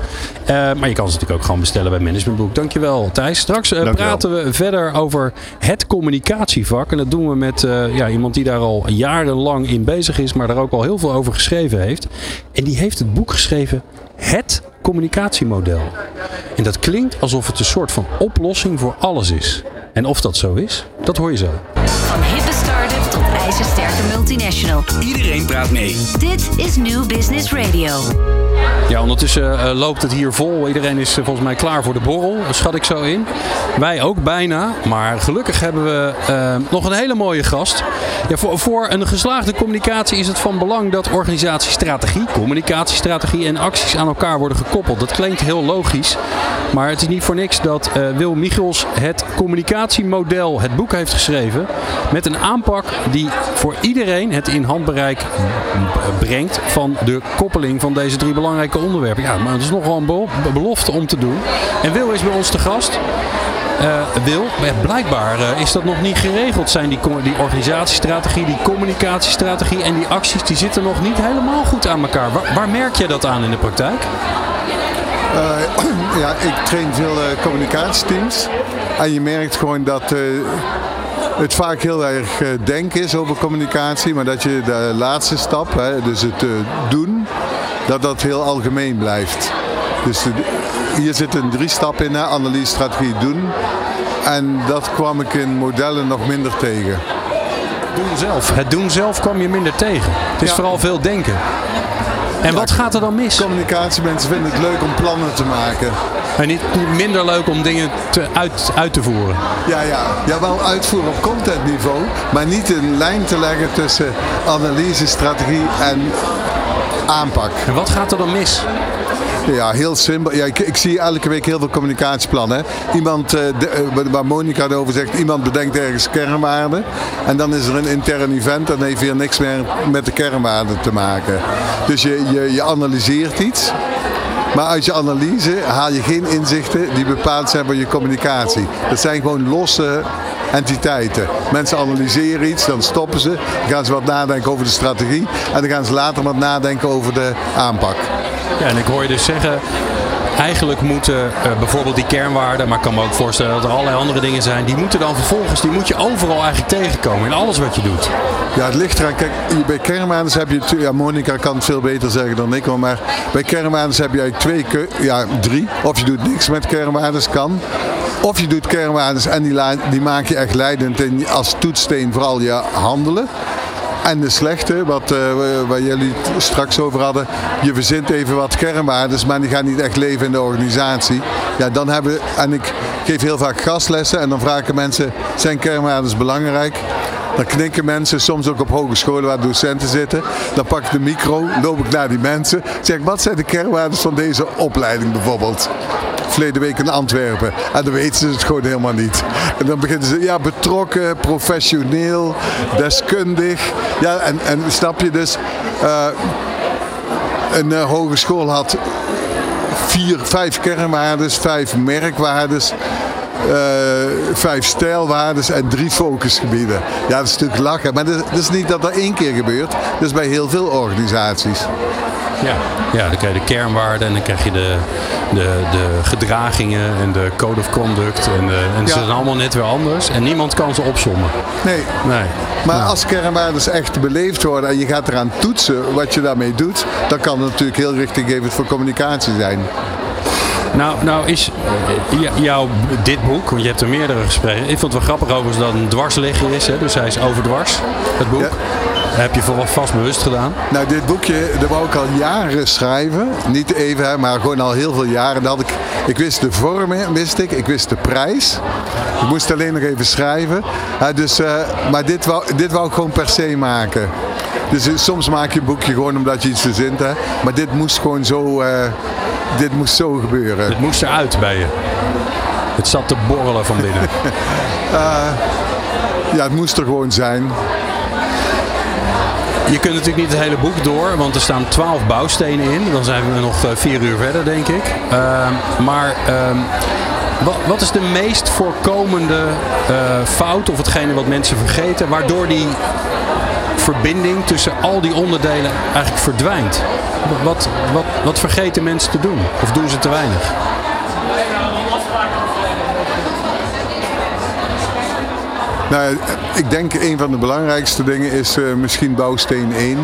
Eh, maar je kan ze natuurlijk ook gewoon bestellen bij Managementboek. Dankjewel, Thijs. Straks eh, Dankjewel. praten we verder over het communicatievak. En dat doen we met eh, ja, iemand die daar al jarenlang in bezig is. Maar daar ook al heel veel over geschreven heeft. En die heeft het boek geschreven Het Communicatiemodel. En dat klinkt alsof het een soort van oplossing voor alles is. En of dat zo is, dat hoor je zo. Van tot ijzersterke multinational. Iedereen praat mee. Dit is New Business Radio. Ja, ondertussen eh, loopt het hier vol. Iedereen is eh, volgens mij klaar voor de borrel. Dat schat ik zo in. Wij ook bijna. Maar gelukkig hebben we eh, nog een hele mooie gast. Ja, voor, voor een geslaagde communicatie is het van belang dat organisatiestrategie, communicatiestrategie en acties aan elkaar worden gekoppeld. Dat klinkt heel logisch. Maar het is niet voor niks dat eh, Wil Michels het communicatiemodel, het boek heeft geschreven. Met een aanpak die voor iedereen het in handbereik brengt van de koppeling van deze drie belangrijke onderwerpen. Ja, maar het is nogal een belo- belofte om te doen. En Wil is bij ons te gast. eh, Wil, blijkbaar eh, is dat nog niet geregeld. Zijn die, die organisatiestrategie, die communicatiestrategie en die acties, die zitten nog niet helemaal goed aan elkaar. Waar, merk jij dat aan in de praktijk? Eh, ja, ik train veel communicatieteams. En je merkt gewoon dat het vaak heel erg eh, denken is over communicatie. Maar dat je de laatste stap, hè, dus het eh, doen, dat dat heel algemeen blijft. Dus de- hier zit een drie stap in, hè, analyse, strategie, doen. En dat kwam ik in modellen nog minder tegen. Doen zelf. Het doen zelf kwam je minder tegen. Het is Ja. vooral veel denken. En wat gaat er dan mis? Communicatiemensen vinden het leuk om plannen te maken. En niet, minder leuk om dingen te, uit, uit te voeren. Ja, ja. ja, wel uitvoeren op contentniveau, maar niet een lijn te leggen tussen analyse, strategie en aanpak. En wat gaat er dan mis? Ja, heel simpel. Ja, ik, ik zie elke week heel veel communicatieplannen. Iemand, eh, de- eh, waar Monica het over zegt, iemand bedenkt ergens kernwaarden. En dan is er een intern event en heeft weer niks meer met de kernwaarden te maken. Dus je, je, je analyseert iets. Maar uit je analyse haal je geen inzichten die bepaald zijn voor je communicatie. Dat zijn gewoon losse entiteiten. Mensen analyseren iets, dan stoppen ze. Dan gaan ze wat nadenken over de strategie. En dan gaan ze later wat nadenken over de aanpak. Ja, en ik hoor je dus zeggen, eigenlijk moeten eh, bijvoorbeeld die kernwaarden, maar ik kan me ook voorstellen dat er allerlei andere dingen zijn, die moeten dan vervolgens, die moet je overal eigenlijk tegenkomen in alles wat je doet. Ja, het ligt eraan. Kijk, bij kernwaardes heb je... Ja, Monica kan het veel beter zeggen dan ik. Maar bij kernwaardes heb je twee... Ja, drie. Of je doet niks met kernwaardes, kan. Of je doet kernwaardes en die, die maak je echt leidend in, als toetssteen vooral je handelen. En de slechte, wat, eh, waar jullie het straks over hadden. Je verzint even wat kernwaardes, maar die gaan niet echt leven in de organisatie. Ja, dan hebben En ik geef heel vaak gastlessen en dan vragen mensen, zijn kernwaardes belangrijk? Dan knikken mensen, soms ook op hogescholen waar docenten zitten. Dan pak ik de micro, loop ik naar die mensen. Zeg wat zijn de kernwaarden van deze opleiding bijvoorbeeld? Verleden week in Antwerpen. En dan weten ze het gewoon helemaal niet. En dan beginnen ze, ja, betrokken, professioneel, deskundig. Ja, en, en snap je dus, eh, een eh, hogeschool had vier, vijf kernwaardes, vijf merkwaardes, eh, vijf stijlwaardes en drie focusgebieden. Ja, dat is natuurlijk lachen. Maar dat, is niet dat dat één keer gebeurt. Dat is bij heel veel organisaties. Ja, ja dan krijg je de kernwaarden en dan krijg je de, de, de gedragingen en de code of conduct. En, de, en ze Ja. zijn allemaal net weer anders en niemand kan ze opzommen. Nee, Nee. Maar Nou, als kernwaardes echt beleefd worden en je gaat eraan toetsen wat je daarmee doet, dan kan het natuurlijk heel richtinggevend voor communicatie zijn. Nou, nou is eh, jouw, dit boek, want je hebt er meerdere gesprekken. Ik vond het wel grappig overigens dat het een dwarsligger is. Hè? Dus hij is overdwars, het boek. Ja. Heb je vooral vast bewust gedaan. Nou, dit boekje, dat wou ik al jaren schrijven. Niet even, maar gewoon al heel veel jaren. Dat had ik, ik wist de vorm, hè, wist ik. Ik wist de prijs. Ik moest alleen nog even schrijven. Ja, dus, eh, maar dit wou, dit wou ik gewoon per se maken. Dus eh, soms maak je een boekje gewoon omdat je iets verzint. Hè. Maar dit moest gewoon zo, eh, dit moest zo gebeuren. Het moest eruit bij je. Het zat te borrelen van binnen. Ja, het moest er gewoon zijn. Je kunt natuurlijk niet het hele boek door, want er staan twaalf bouwstenen in. Dan zijn we nog eh, vier uur verder, denk ik. Ehm, maar ehm, wat, wat is de meest voorkomende eh, fout of hetgene wat mensen vergeten, waardoor die verbinding tussen al die onderdelen eigenlijk verdwijnt? Wat, wat, wat vergeten mensen te doen? Of doen ze te weinig? Nou, ik denk een van de belangrijkste dingen is eh, misschien bouwsteen 1.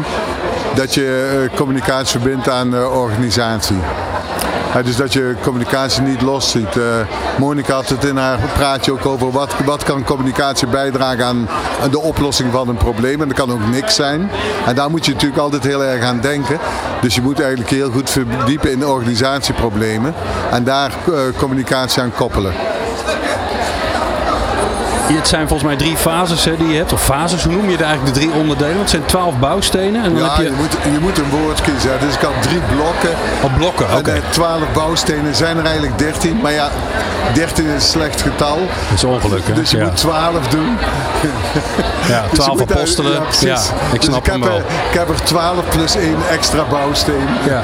Dat je eh, communicatie verbindt aan organisatie. Dus dat je communicatie niet los ziet. Eh, Monika had het in haar praatje ook over wat, kan communicatie bijdragen aan, de oplossing van een probleem. En dat kan ook niks zijn. En daar moet je natuurlijk altijd heel erg aan denken. Dus je moet eigenlijk heel goed verdiepen in organisatieproblemen. En daar communicatie aan koppelen. Het zijn volgens mij drie fases hè, die je hebt. Of fases, hoe noem je het eigenlijk, de drie onderdelen? Want het zijn twaalf bouwstenen. En dan Ja, heb je, je... moet, je moet een woord kiezen. Dus ik had drie blokken. Op blokken, oké. En eh, 12 bouwstenen zijn er eigenlijk 13. Maar ja, 13 is een slecht getal. Dat is ongeluk, hè? Dus je ja. moet 12 doen. ja, Dus twaalf daar- apostelen. Ja, ik Dus snap ik hem heb, wel. ik heb er 12 plus 1 extra bouwsteen. Ja.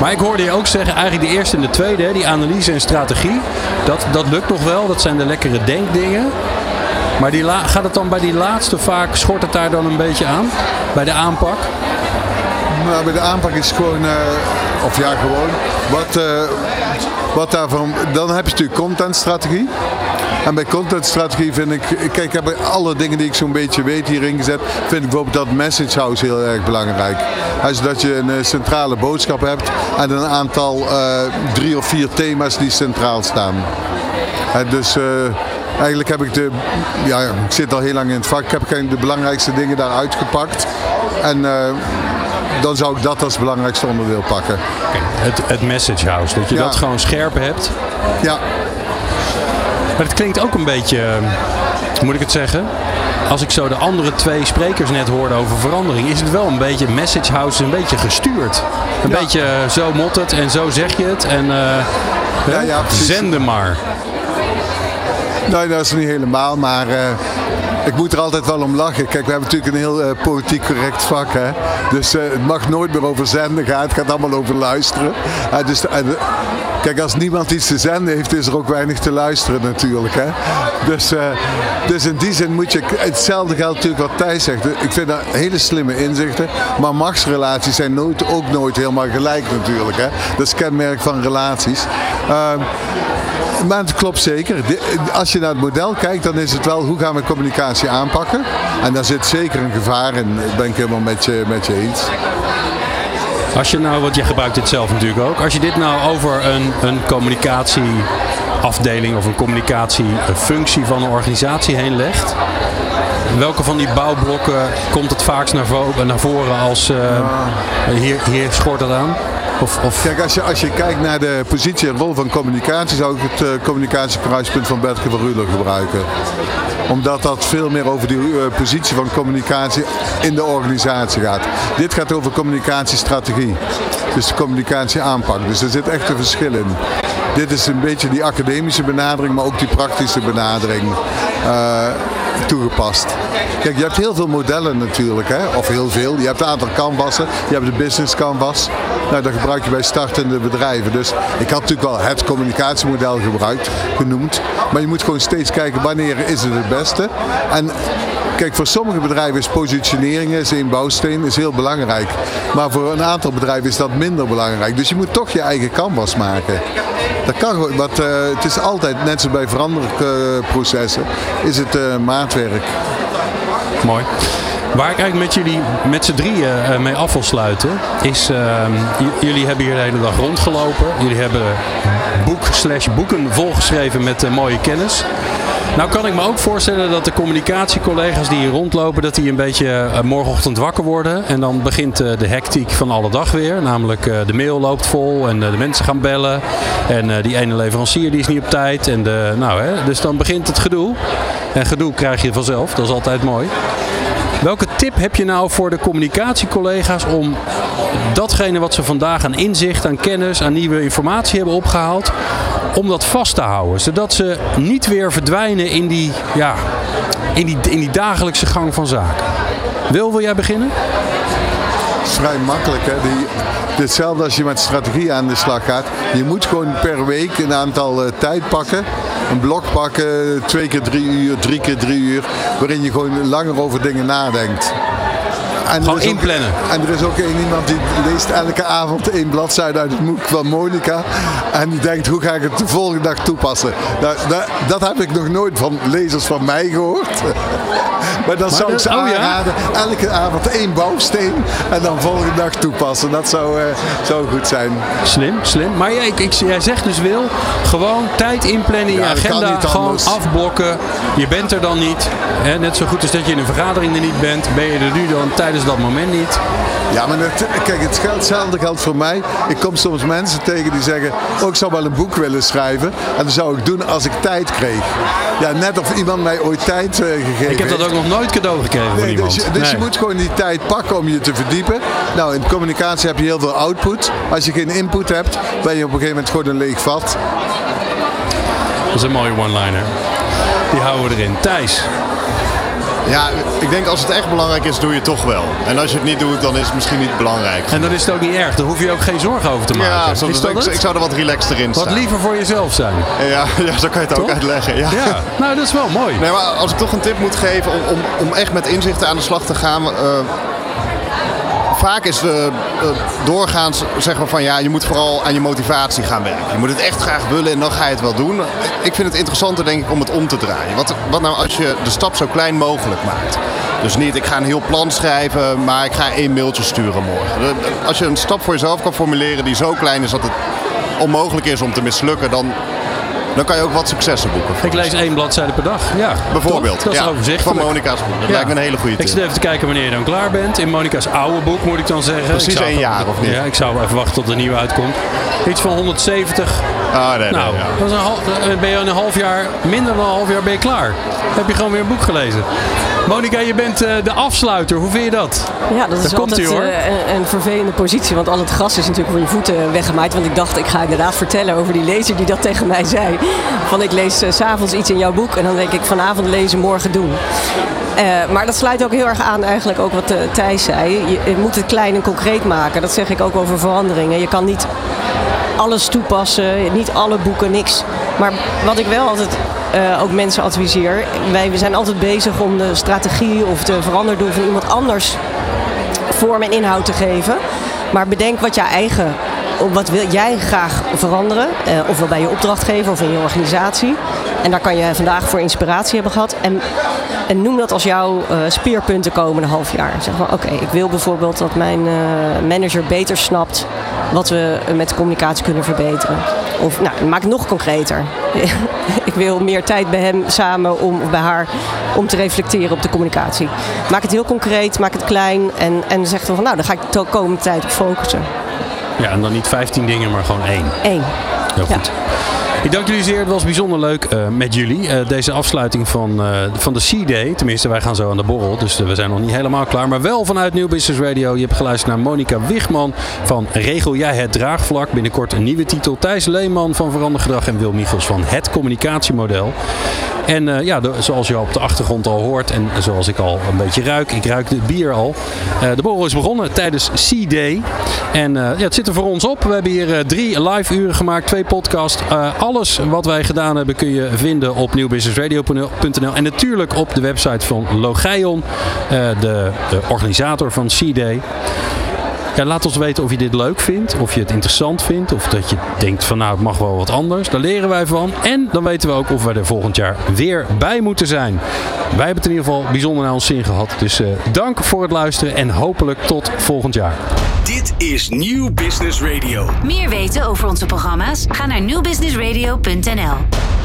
Maar ik hoorde je ook zeggen, eigenlijk de eerste en de tweede, hè, die analyse en strategie, dat, dat lukt nog wel. Dat zijn de lekkere denkdingen. Maar die gaat het dan bij die laatste vaak, schort het daar dan een beetje aan? Bij de aanpak? Maar bij de aanpak is gewoon, eh, of ja, gewoon, wat, eh, wat daarvan, dan heb je natuurlijk contentstrategie. En bij contentstrategie vind ik, kijk, ik heb alle dingen die ik zo'n beetje weet hierin gezet, vind ik bijvoorbeeld dat message house heel erg belangrijk. Dus dat je een eh, centrale boodschap hebt en een aantal, drie of vier thema's die centraal staan. En dus eigenlijk heb ik de, ja, ik zit al heel lang in het vak, ik heb de belangrijkste dingen daar uitgepakt. En eh, dan zou ik dat als belangrijkste onderdeel pakken. Het, het message house, dat je Ja. dat gewoon scherp hebt. Ja, Maar het klinkt ook een beetje, eh, moet ik het zeggen? Als ik zo de andere twee sprekers net hoorde over verandering, is het wel een beetje, message house een beetje gestuurd. Een Ja. beetje eh, zo mot het en zo zeg je het. En hè? ja, precies. zenden maar. nee, dat is niet helemaal, maar eh, ik moet er altijd wel om lachen. Kijk, we hebben natuurlijk een heel eh, politiek correct vak. Hè? Dus eh, het mag nooit meer over zenden gaan, het gaat allemaal over luisteren. Dus, kijk, als niemand iets te zenden heeft, is er ook weinig te luisteren natuurlijk. Hè? Dus, dus in die zin moet je, hetzelfde geldt natuurlijk wat Thijs zegt. Ik vind dat hele slimme inzichten, maar machtsrelaties zijn nooit, ook nooit helemaal gelijk natuurlijk. Hè? Dat is kenmerk van relaties. Maar het klopt zeker. Als je naar het model kijkt, dan is het wel hoe gaan we communicatie aanpakken. En daar zit zeker een gevaar in. Dat ben ik helemaal met je, met je eens. Als je nou, want je gebruikt dit zelf natuurlijk ook. Als je dit nou over een, een communicatieafdeling of een communicatiefunctie van een organisatie heen legt. Welke van die bouwblokken komt het vaakst naar, vo- naar voren als eh, hier, hier schort het aan? Of, of Kijk, als je, als je kijkt naar de positie en rol van communicatie, zou ik het eh, communicatiekruispunt van Bertke van Ruler gebruiken. Omdat dat veel meer over die eh, positie van communicatie in de organisatie gaat. Dit gaat over communicatiestrategie. Dus de communicatieaanpak. Dus er zit echt een verschil in. Dit is een beetje die academische benadering, maar ook die praktische benadering eh, toegepast. Kijk, je hebt heel veel modellen natuurlijk, hè? of heel veel. Je hebt een aantal canvassen, je hebt de business canvas. Nou, dat gebruik je bij startende bedrijven. Dus ik had natuurlijk wel het communicatiemodel gebruikt, genoemd. Maar je moet gewoon steeds kijken wanneer is het het beste. En Kijk, voor sommige bedrijven is positionering, is één bouwsteen, is heel belangrijk. Maar voor een aantal bedrijven is dat minder belangrijk. Dus je moet toch je eigen canvas maken. Dat kan gewoon, want eh, het is altijd, net zoals bij veranderprocessen, is het eh, maatwerk. Mooi. Waar ik eigenlijk met jullie met z'n drieën eh, mee af wil sluiten, is jullie hebben hier de hele dag rondgelopen. Jullie hebben boek slash boeken volgeschreven met mooie kennis. Nou kan ik me ook voorstellen dat de communicatiecollega's die hier rondlopen, dat die een beetje eh, morgenochtend wakker worden. En dan begint eh, de hectiek van alle dag weer. Namelijk eh, de mail loopt vol en de mensen gaan bellen. En die ene leverancier die is niet op tijd. En de, nou, hè, dus dan begint het gedoe. En gedoe krijg je vanzelf, dat is altijd mooi. Tip heb je nou voor de communicatiecollega's om datgene wat ze vandaag aan inzicht, aan kennis, aan nieuwe informatie hebben opgehaald, om dat vast te houden? Zodat ze niet weer verdwijnen in die, ja, in die, in die dagelijkse gang van zaken. Wil, wil jij beginnen? Vrij makkelijk. Hè? Die, hetzelfde als je met strategie aan de slag gaat. Je moet gewoon per week een aantal eh, tijd pakken. Een blok pakken, twee keer drie uur, drie keer drie uur. Waarin je gewoon langer over dingen nadenkt. En Gewoon ook- inplannen. en er is ook één iemand die leest elke avond één bladzijde uit het boek van Monica. En die denkt, hoe ga ik het de volgende dag toepassen? Nou, dat, dat heb ik nog nooit van lezers van mij gehoord. Maar dat zou ik dat- ze oh ja? aanraden. Elke avond één bouwsteen en dan volgende dag toepassen. Dat zou, zou goed zijn. Slim, slim. Maar jij, ik, jij zegt dus wil gewoon tijd inplannen in je Ja, dat kan agenda. niet Gewoon anders. afblokken. Je bent er dan niet. Hè, net zo goed als dat je in een vergadering er niet bent. Ben je er nu dan tijd tijdens dat moment niet. Ja, maar het, kijk, het geldt, hetzelfde geldt voor mij. Ik kom soms mensen tegen die zeggen, oh ik zou wel een boek willen schrijven. En dat zou ik doen als ik tijd kreeg. Ja, net of iemand mij ooit tijd uh, gegeven Ik heb dat ook nog nooit cadeau gekregen nee, van iemand. Dus, je, dus je moet gewoon die tijd pakken om je te verdiepen. Nou, in communicatie heb je heel veel output. Als je geen input hebt, ben je op een gegeven moment gewoon een leeg vat. Dat is een mooie one-liner. Die houden we erin. Thijs. Ja, ik denk als het echt belangrijk is, doe je het toch wel. En als je het niet doet, dan is het misschien niet belangrijk. En dan is het ook niet erg. Dan hoef je ook geen zorgen over te maken. Ja, soms, is dat ik, het? ik zou er wat relaxter in staan. Wat liever voor jezelf zijn. Ja, ja zo kan je het ook uitleggen. Ja. Ja, nou dat is wel mooi. Nee, maar als ik toch een tip moet geven om, om, om echt met inzichten aan de slag te gaan. eh, vaak is de, eh, doorgaans zeggen we van ja, je moet vooral aan je motivatie gaan werken. Je moet het echt graag willen en dan ga je het wel doen. Ik vind het interessanter denk ik om het om te draaien. Wat, wat nou als je de stap zo klein mogelijk maakt? Dus niet ik ga een heel plan schrijven, maar ik ga één mailtje sturen morgen. Als je een stap voor jezelf kan formuleren die zo klein is dat het onmogelijk is om te mislukken, dan, dan kan je ook wat successen boeken. Ik lees één bladzijde per dag. Ja, Bijvoorbeeld. toch? Dat is ja, overzichtelijk. Van Monica's boek. Dat Ja. lijkt me een hele goede Ik tip. zit even te kijken wanneer je dan klaar bent. In Monica's oude boek moet ik dan zeggen. Precies Ik zou- één jaar, of niet? Ja, ik zou even wachten tot de nieuwe uitkomt. Iets van 170. Ah, nee, nee, Nou, ja. dat is een half, dan ben je een half jaar, minder dan een half jaar ben je klaar. Heb je gewoon weer een boek gelezen. Monica, je bent eh, de afsluiter. Hoe vind je dat? Ja, dat is Daar altijd hoor. eh, een, een vervelende positie. Want al het gras is natuurlijk voor je voeten weggemaaid. Want ik dacht, ik ga inderdaad vertellen over die lezer die dat tegen mij zei. Van ik lees s s'avonds iets in jouw boek en dan denk ik vanavond lezen, morgen doen. Eh, maar dat sluit ook heel erg aan eigenlijk ook wat eh, Thijs zei. Je, moet het klein en concreet maken. Dat zeg ik ook over veranderingen. Je kan niet alles toepassen, niet alle boeken, niks. Maar wat ik wel altijd eh, ook mensen adviseer, wij we zijn altijd bezig om de strategie of de veranderdoel van iemand anders vorm en inhoud te geven. Maar bedenk wat jouw eigen, wat wil jij graag veranderen, eh, ofwel bij je opdrachtgever of in je organisatie. En daar kan je vandaag voor inspiratie hebben gehad. En, en noem dat als jouw speerpunten komende half jaar. Zeg van oké, ik wil bijvoorbeeld dat mijn eh, manager beter snapt wat we met de communicatie kunnen verbeteren. Of nou, maak het nog concreter. ik wil meer tijd bij hem samen om, of bij haar om te reflecteren op de communicatie. Maak het heel concreet, maak het klein en, en zeg dan van nou, daar ga ik de komende tijd op focussen. Ja, en dan niet 15 dingen, maar gewoon één. Eén. Heel Ja. Ik dank jullie zeer. Het was bijzonder leuk eh, met jullie. Eh, deze afsluiting van, eh, van de C-Day. Tenminste, wij gaan zo aan de borrel. Dus we zijn nog niet helemaal klaar. Maar wel vanuit Nieuw Business Radio. Je hebt geluisterd naar Monica Wigman van Regel Jij Het Draagvlak. Binnenkort een nieuwe titel. Thijs Leeman van Verander Gedrag. En Wil Michels van Het Communicatiemodel. En ja, zoals je op de achtergrond al hoort en zoals ik al een beetje ruik, ik ruik het bier al. De borrel is begonnen tijdens C-Day. En ja, het zit er voor ons op. We hebben hier drie live uren gemaakt, twee podcasts. Eh, alles wat wij gedaan hebben kun je vinden op nieuwbusinessradio.nl en natuurlijk op de website van Logeion, eh, de, de organisator van C-Day. Ja, laat ons weten of je dit leuk vindt, of je het interessant vindt, of dat je denkt van nou het mag wel wat anders. Daar leren wij van. En dan weten we ook of we er volgend jaar weer bij moeten zijn. Wij hebben het in ieder geval bijzonder naar ons zin gehad. Dus eh, dank voor het luisteren en hopelijk tot volgend jaar. Dit is Nieuw Business Radio. Meer weten over onze programma's? Ga naar nieuwbusinessradio.nl.